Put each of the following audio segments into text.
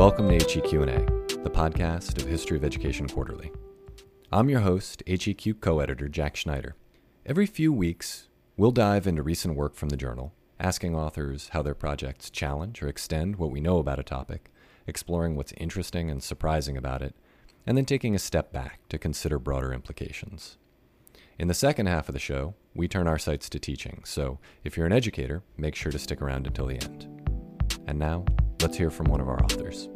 Welcome to HEQ&A, the podcast of History of Education Quarterly. I'm your host, HEQ co-editor Jack Schneider. Every few weeks, we'll dive into recent work from the journal, asking authors how their projects challenge or extend what we know about a topic, exploring what's interesting and surprising about it, and then taking a step back to consider broader implications. In the second half of the show, we turn our sights to teaching, so if you're an educator, make sure to stick around until the end. And now, let's hear from one of our authors.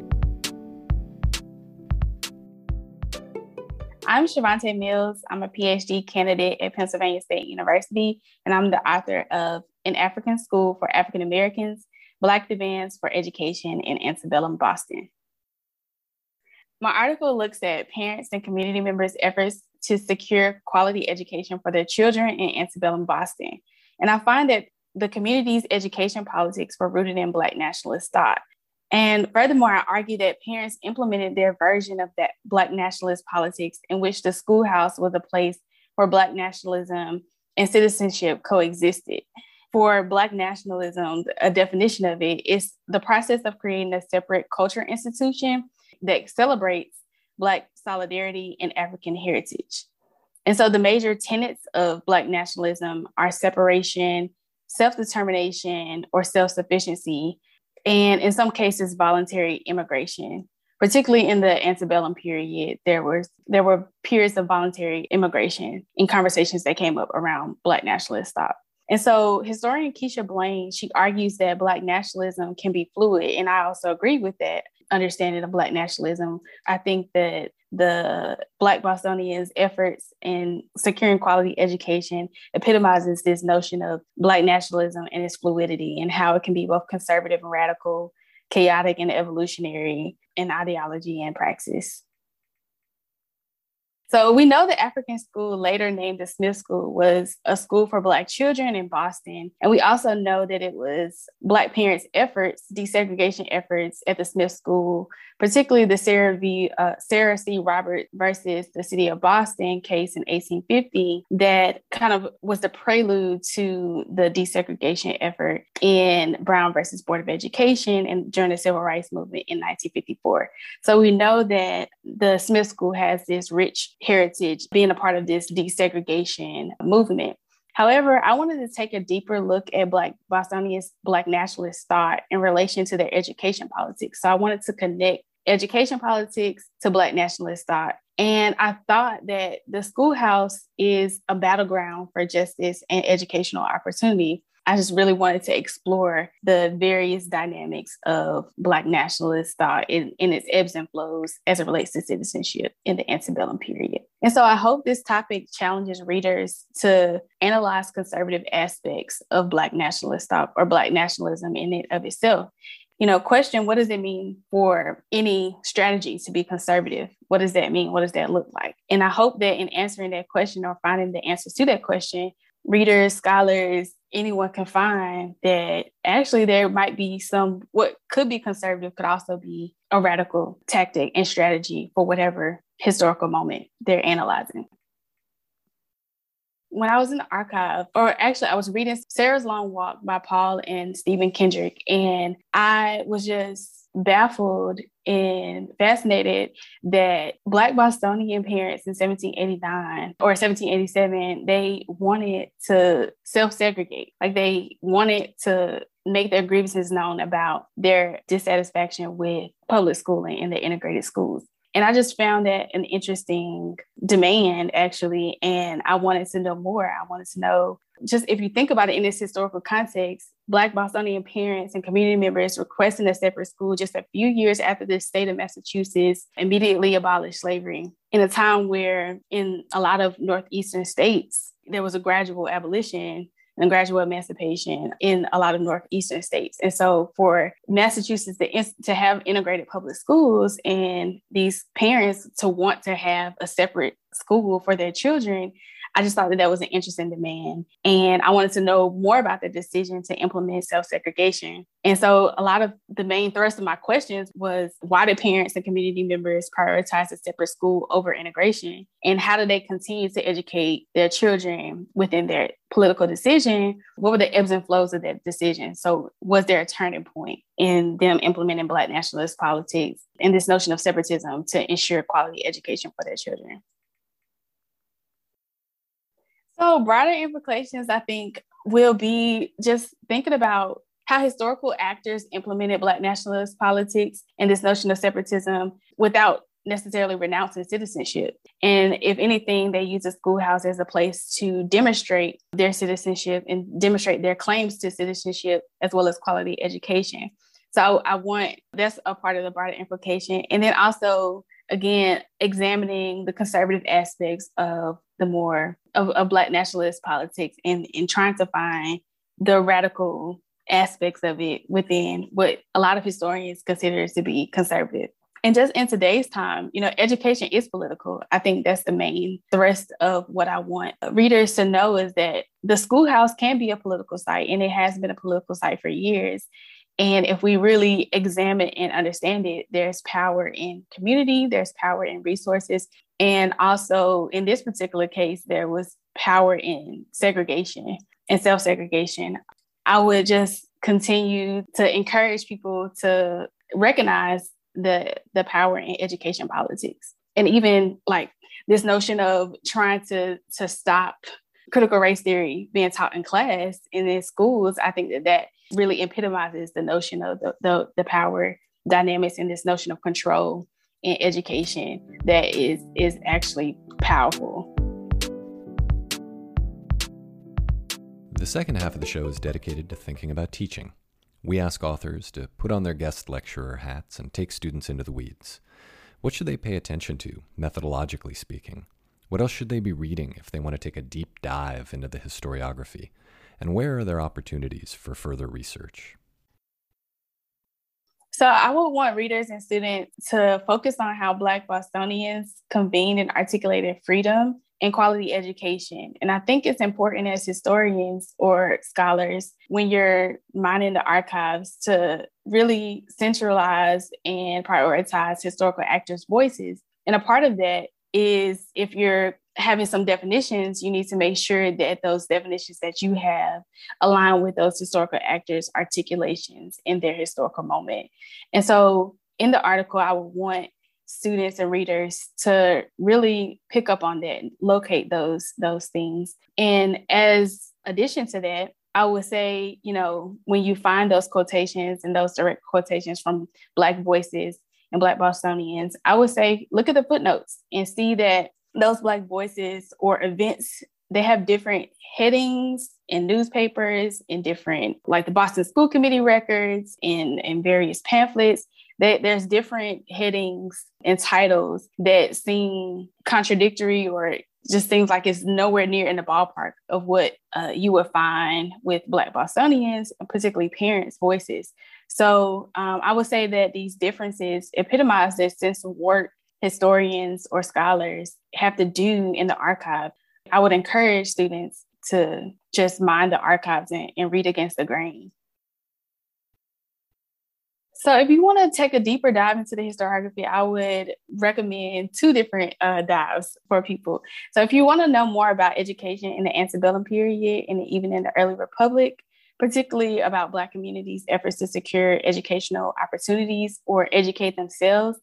I'm Shavante Mills. I'm a PhD candidate at Pennsylvania State University, and I'm the author of An African School for African Americans Black Demands for Education in Antebellum Boston. My article looks at parents and community members' efforts to secure quality education for their children in antebellum Boston. And I find that the community's education politics were rooted in Black nationalist thought. And furthermore, I argue that parents implemented their version of that Black nationalist politics in which the schoolhouse was a place where Black nationalism and citizenship coexisted. For Black nationalism, a definition of it is the process of creating a separate culture institution that celebrates Black solidarity and African heritage. And so the major tenets of Black nationalism are separation, self determination, or self sufficiency, and in some cases, voluntary immigration. Particularly in the antebellum period, there was there were periods of voluntary immigration in conversations that came up around Black nationalist thought. And so historian Keisha Blain she argues that Black nationalism can be fluid. And I also agree with that understanding of Black nationalism. I think that the Black Bostonians' efforts in securing quality education epitomizes this notion of Black nationalism and its fluidity and how it can be both conservative and radical, chaotic and evolutionary in ideology and praxis. So we know the African school, later named the Smith School, was a school for Black children in Boston. And we also know that it was Black parents' efforts, desegregation efforts at the Smith School, particularly the Sarah v. Uh, Sarah C. Robert versus the City of Boston case in 1850, that kind of was the prelude to the desegregation effort in Brown versus Board of Education and during the Civil Rights Movement in 1954. So we know that the Smith School has this rich heritage being a part of this desegregation movement. However, I wanted to take a deeper look at Black Bostonians, Black nationalist thought in relation to their education politics. So I wanted to connect education politics to Black nationalist thought. And I thought that the schoolhouse is a battleground for justice and educational opportunity. I just really wanted to explore the various dynamics of Black nationalist thought in, in its ebbs and flows as it relates to citizenship in the antebellum period. And so I hope this topic challenges readers to analyze conservative aspects of Black nationalist thought or Black nationalism in it of itself. You know, question what does it mean for any strategy to be conservative? What does that mean? What does that look like? And I hope that in answering that question or finding the answers to that question, readers, scholars, anyone can find that actually there might be some what could be conservative could also be a radical tactic and strategy for whatever historical moment they're analyzing. When I was in the archive, or actually, I was reading Sarah's Long Walk by Paul and Stephen Kendrick, and I was just baffled and fascinated that Black Bostonian parents in 1789 or 1787, they wanted to self segregate. Like they wanted to make their grievances known about their dissatisfaction with public schooling and the integrated schools. And I just found that an interesting demand, actually. And I wanted to know more. I wanted to know just if you think about it in this historical context, Black Bostonian parents and community members requesting a separate school just a few years after the state of Massachusetts immediately abolished slavery in a time where, in a lot of Northeastern states, there was a gradual abolition and gradual emancipation in a lot of northeastern states. And so for Massachusetts to, to have integrated public schools and these parents to want to have a separate school for their children, I just thought that that was an interesting demand. And I wanted to know more about the decision to implement self segregation. And so a lot of the main thrust of my questions was why did parents and community members prioritize a separate school over integration? And how do they continue to educate their children within their political decision? What were the ebbs and flows of that decision? So was there a turning point in them implementing Black nationalist politics and this notion of separatism to ensure quality education for their children? So, broader implications, I think, will be just thinking about how historical actors implemented Black nationalist politics and this notion of separatism without necessarily renouncing citizenship. And if anything, they use the schoolhouse as a place to demonstrate their citizenship and demonstrate their claims to citizenship as well as quality education. So I want that's a part of the broader implication. And then also, again, examining the conservative aspects of the more of, of Black nationalist politics and, and trying to find the radical aspects of it within what a lot of historians consider to be conservative. And just in today's time, you know, education is political. I think that's the main thrust of what I want readers to know is that the schoolhouse can be a political site and it has been a political site for years. And if we really examine and understand it, there's power in community, there's power in resources, and also in this particular case, there was power in segregation and self segregation. I would just continue to encourage people to recognize the, the power in education politics. And even like this notion of trying to, to stop critical race theory being taught in class and in schools, I think that that really epitomizes the notion of the, the, the power dynamics and this notion of control in education that is is actually powerful. The second half of the show is dedicated to thinking about teaching. We ask authors to put on their guest lecturer hats and take students into the weeds. What should they pay attention to, methodologically speaking? What else should they be reading if they want to take a deep dive into the historiography? And where are there opportunities for further research? So I would want readers and students to focus on how Black Bostonians convened and articulated freedom and quality education. And I think it's important as historians or scholars when you're mining the archives to really centralize and prioritize historical actors' voices. And a part of that is if you're having some definitions, you need to make sure that those definitions that you have align with those historical actors' articulations in their historical moment. And so in the article, I would want students and readers to really pick up on that, locate those those things. And as addition to that, I would say, you know, when you find those quotations and those direct quotations from Black voices and Black Bostonians, I would say look at the footnotes and see that those Black voices or events, they have different headings in newspapers, in different, like the Boston School Committee records, in, in various pamphlets. That there's different headings and titles that seem contradictory or just seems like it's nowhere near in the ballpark of what uh, you would find with Black Bostonians, particularly parents' voices. So um, I would say that these differences epitomize this sense of work historians or scholars have to do in the archive. I would encourage students to just mind the archives and, and read against the grain. So, if you want to take a deeper dive into the historiography, I would recommend two different uh, dives for people. So, if you want to know more about education in the antebellum period and even in the early republic, particularly about Black communities' efforts to secure educational opportunities or educate themselves,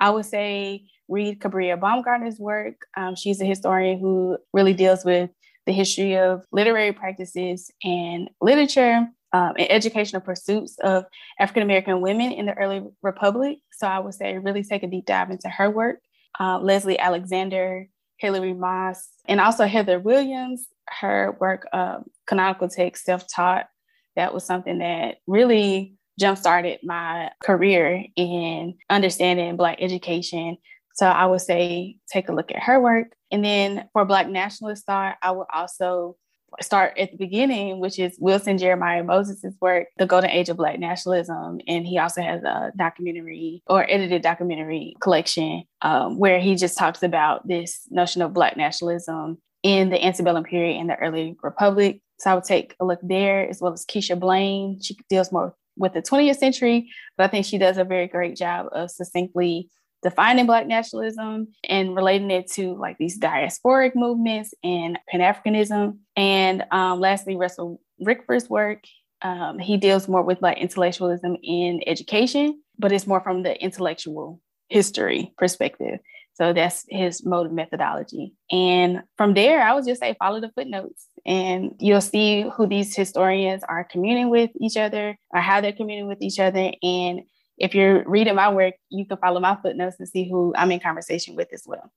I would say read Kabria Baumgartner's work. Um, she's a historian who really deals with the history of literary practices and literature um, and educational pursuits of African American women in the early republic. So I would say really take a deep dive into her work. Uh, Leslie Alexander, Hilary Moss, and also Heather Williams. Her work, uh, Canonical Text, Self Taught, that was something that really jump started my career in understanding Black education. So I would say take a look at her work. And then for Black nationalist thought, I would also start at the beginning, which is Wilson Jeremiah Moses' work, The Golden Age of Black Nationalism. And he also has a documentary or edited documentary collection um, where he just talks about this notion of Black nationalism in the antebellum period and the early republic. So I would take a look there as well as Keisha Blain. She deals more with the 20th century, but I think she does a very great job of succinctly defining Black nationalism and relating it to like these diasporic movements and Pan Africanism. And um, lastly, Russell Rickford's work. Um, he deals more with like intellectualism in education, but it's more from the intellectual history perspective. So that's his mode of methodology. And from there, I would just say follow the footnotes and you'll see who these historians are communing with each other or how they're communing with each other. And if you're reading my work, you can follow my footnotes and see who I'm in conversation with as well.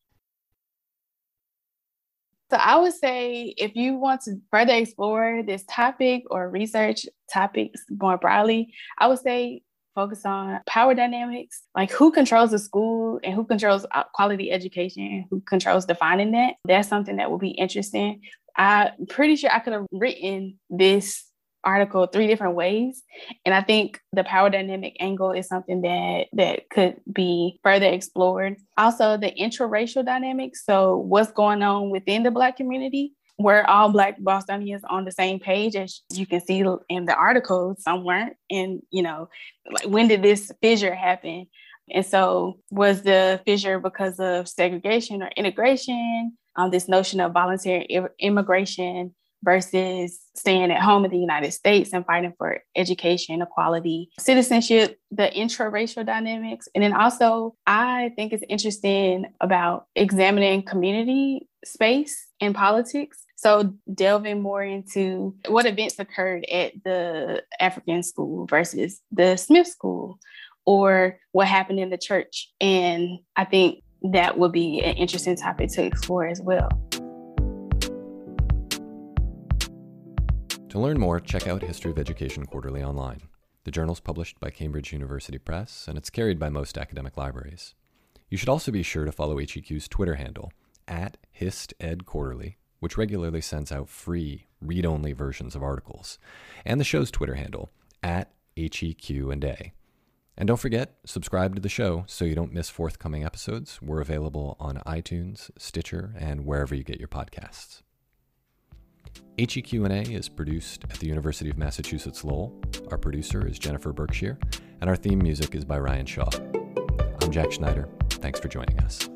So I would say if you want to further explore this topic or research topics more broadly, I would say focus on power dynamics, like who controls the school and who controls quality education and who controls defining that. That's something that will be interesting. I'm pretty sure I could have written this article three different ways and i think the power dynamic angle is something that that could be further explored also the intraracial dynamics so what's going on within the black community were all Black Bostonians on the same page, as you can see in the article, some weren't. And, you know, like when did this fissure happen? And so, was the fissure because of segregation or integration? Um, this notion of voluntary immigration versus staying at home in the United States and fighting for education, equality, citizenship, the intraracial dynamics. And then also, I think it's interesting about examining community space in politics so delving more into what events occurred at the African school versus the Smith school or what happened in the church. And I think that would be an interesting topic to explore as well. To learn more, check out History of Education Quarterly online. The journal is published by Cambridge University Press, and it's carried by most academic libraries. You should also be sure to follow HEQ's Twitter handle, at HistEdQuarterly, which regularly sends out free, read only versions of articles, and the show's Twitter handle, at HEQ&A. And don't forget, subscribe to the show so you don't miss forthcoming episodes. We're available on iTunes, Stitcher, and wherever you get your podcasts. HEQ&A is produced at the University of Massachusetts Lowell. Our producer is Jennifer Berkshire, and our theme music is by Ryan Shaw. I'm Jack Schneider. Thanks for joining us.